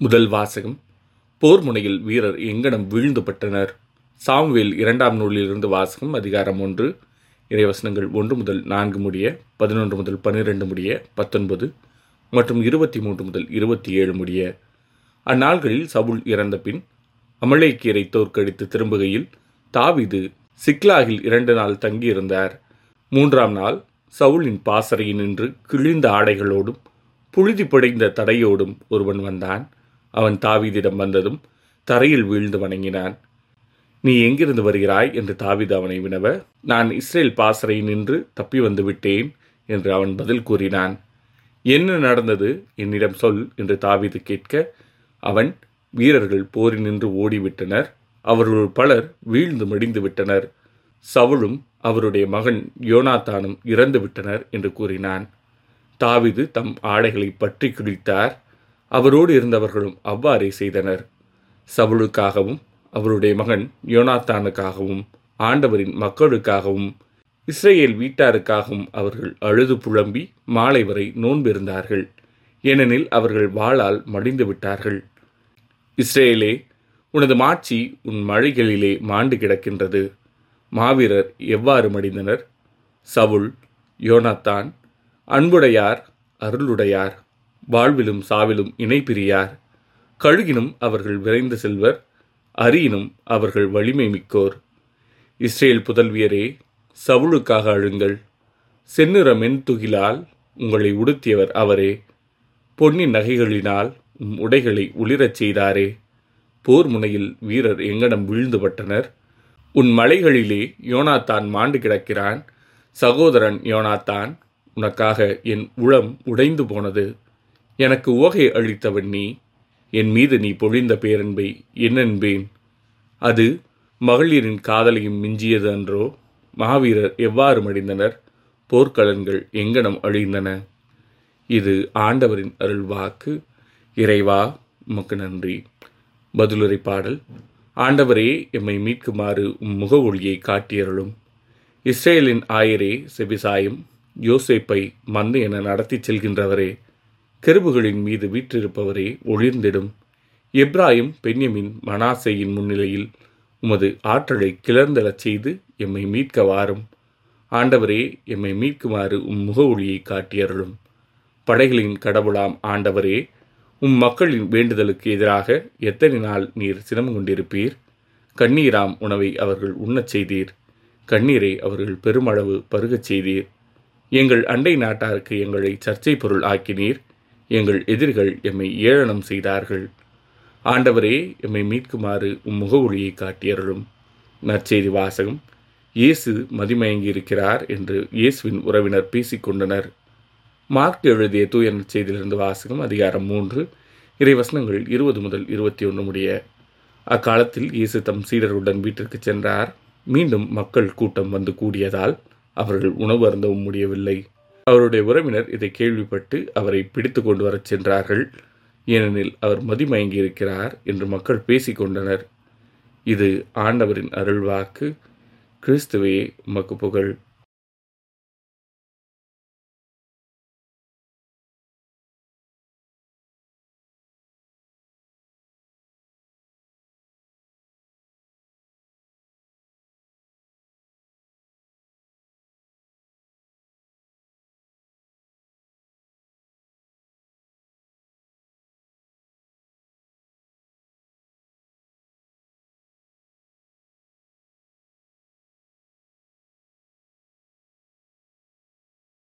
முதல் வாசகம். போர் முனையில் வீரர் எங்கனம் வீழ்ந்து பட்டனர். சாமுவேல் இரண்டாம் நூலிலிருந்து வாசகம் அதிகாரம் ஒன்று. இறைவசனங்கள் ஒன்று முதல் நான்கு முடிய பதினொன்று முதல் பன்னிரெண்டு முடிய பத்தொன்பது மற்றும் இருபத்தி மூன்று முதல் இருபத்தி ஏழு முடிய. அந்நாள்களில் சவுல் இறந்த பின் அமலேக்கியரை தோற்கடித்து திரும்புகையில் தாவீது சிக்லாகில் இரண்டு நாள் தங்கியிருந்தார். மூன்றாம் நாள் சவுலின் பாசறையில் நின்று கிழிந்த ஆடைகளோடும் புழுதி படைந்த தடையோடும் ஒருவன் வந்தான். அவன் தாவீதிடம் வந்ததும் தரையில் வீழ்ந்து வணங்கினான். நீ எங்கிருந்து வருகிறாய்? என்று தாவீது அவனை வினவ நான் இஸ்ரேல் பாசறை நின்று தப்பி வந்து விட்டேன் என்று அவன் பதில் கூறினான். என்ன நடந்தது? என்னிடம் சொல் என்று தாவீது கேட்க அவன் வீரர்கள் போரில் நின்று ஓடிவிட்டனர். அவர்களுள் பலர் வீழ்ந்து மடிந்து விட்டனர். சவுளும் அவருடைய மகன் யோனாத்தானும் இறந்து விட்டனர் என்று கூறினான். தாவிது தம் ஆடைகளை பற்றி கிழித்தார் அவரோடு இருந்தவர்களும் அவ்வாறே செய்தனர். சவுளுக்காகவும் அவருடைய மகன் யோனாத்தானுக்காகவும் ஆண்டவரின் மக்களுக்காகவும் இஸ்ரேல் வீட்டாருக்காகவும் அவர்கள் அழுது புலம்பி மாலை வரை நோன்பிருந்தார்கள். ஏனெனில் அவர்கள் வாளால் மடிந்து விட்டார்கள். இஸ்ரேலே உனது மாட்சி உன் மழைகளிலே மாண்டு கிடக்கின்றது. மாவீரர் எவ்வாறு மடிந்தனர்? சவுல் யோனாத்தான் அன்புடையார் அருளுடையார். வாழ்விலும் சாவிலும் இணை பிரியார் கழுகினும் அவர்கள் விரைந்து செல்வர் அரியினும் அவர்கள் வலிமை மிக்கோர். இஸ்ரேல் புதல்வியரே சவுளுக்காக அழுங்கள். செந்நிற மென்துகிலால் உங்களை உடுத்தியவர் அவரே. பொன்னின் நகைகளினால் உம் உடைகளை உளிரச் செய்தாரே. போர் முனையில் வீரர் எங்கனம் வீழ்ந்துபட்டனர் உன் மலைகளிலே யோனாத்தான் மாண்டு கிடக்கிறான். சகோதரன் யோனாத்தான் உனக்காக என் உளம் உடைந்து போனது. எனக்கு உவகை அளித்தவன் நீ. என் மீது நீ பொழிந்த பேரன்பை என்னென்பேன் அது மகளிரின் காதலையும் மிஞ்சியது அன்றோ. மாவீரர் எவ்வாறு மடிந்தனர்? போர்க்களன்கள் எங்கனம் அழிந்தன? இது ஆண்டவரின் அருள்வாக்கு. இறைவா உமக்கு நன்றி. பதிலுரை பாடல். ஆண்டவரே எம்மை மீட்குமாறு உம் முக ஒளியை காட்டியருளும். இஸ்ரேலின் ஆயரே செபிசாயும் யோசேப்பை மந்து என நடத்திச் செல்கின்றவரே. கெருபுகளின் மீது வீற்றிருப்பவரே ஒளிர்ந்திடும். எப்ராயும் பெண்யமின் மனாசையின் முன்னிலையில் உமது ஆற்றலை கிளர்ந்தெழச் செய்து எம்மை மீட்க வாரும் ஆண்டவரே எம்மை மீட்குமாறு உம் முக ஒளியை காட்டியருளும். படைகளின் கடவுளாம் ஆண்டவரே உம் மக்களின் வேண்டுதலுக்கு எதிராக எத்தனை நாள் நீர் சினம் கொண்டிருப்பீர்? கண்ணீராம் உணவை அவர்கள் உண்ணச் செய்தீர். கண்ணீரை அவர்கள் பெருமளவு பருகச் செய்தீர். எங்கள் அண்டை நாட்டாருக்கு எங்களை சர்ச்சை பொருள் ஆக்கினீர். எங்கள் எதிரிகள் எம்மை ஏளனம் செய்தார்கள். ஆண்டவரே எம்மை மீட்குமாறு உம் முகவொளியை காட்டியருளும். நற்செய்தி வாசகம் இயேசு மதிமயங்கியிருக்கிறார் என்று இயேசுவின் உறவினர் பேசிக்கொண்டனர். மார்க் எழுதிய தூய நற்செய்தியிலிருந்து வாசகம் அதிகாரம் மூன்று இறைவசனங்கள் இருபது முதல் இருபத்தி ஒன்று முடிய. அக்காலத்தில் இயேசு தம் சீடருடன் வீட்டிற்கு சென்றார். மீண்டும் மக்கள் கூட்டம் வந்து கூடியதால் அவர்கள் உணவு அருந்தவும் முடியவில்லை. அவருடைய உறவினர் இதை கேள்விப்பட்டு அவரை பிடித்து கொண்டு வரச் சென்றார்கள். ஏனெனில் அவர் மதிமயங்கியிருக்கிறார் என்று மக்கள் பேசிக்கொண்டனர் இது ஆண்டவரின் அருள்வாக்கு. கிறிஸ்துவையே உமக்கு புகழ்.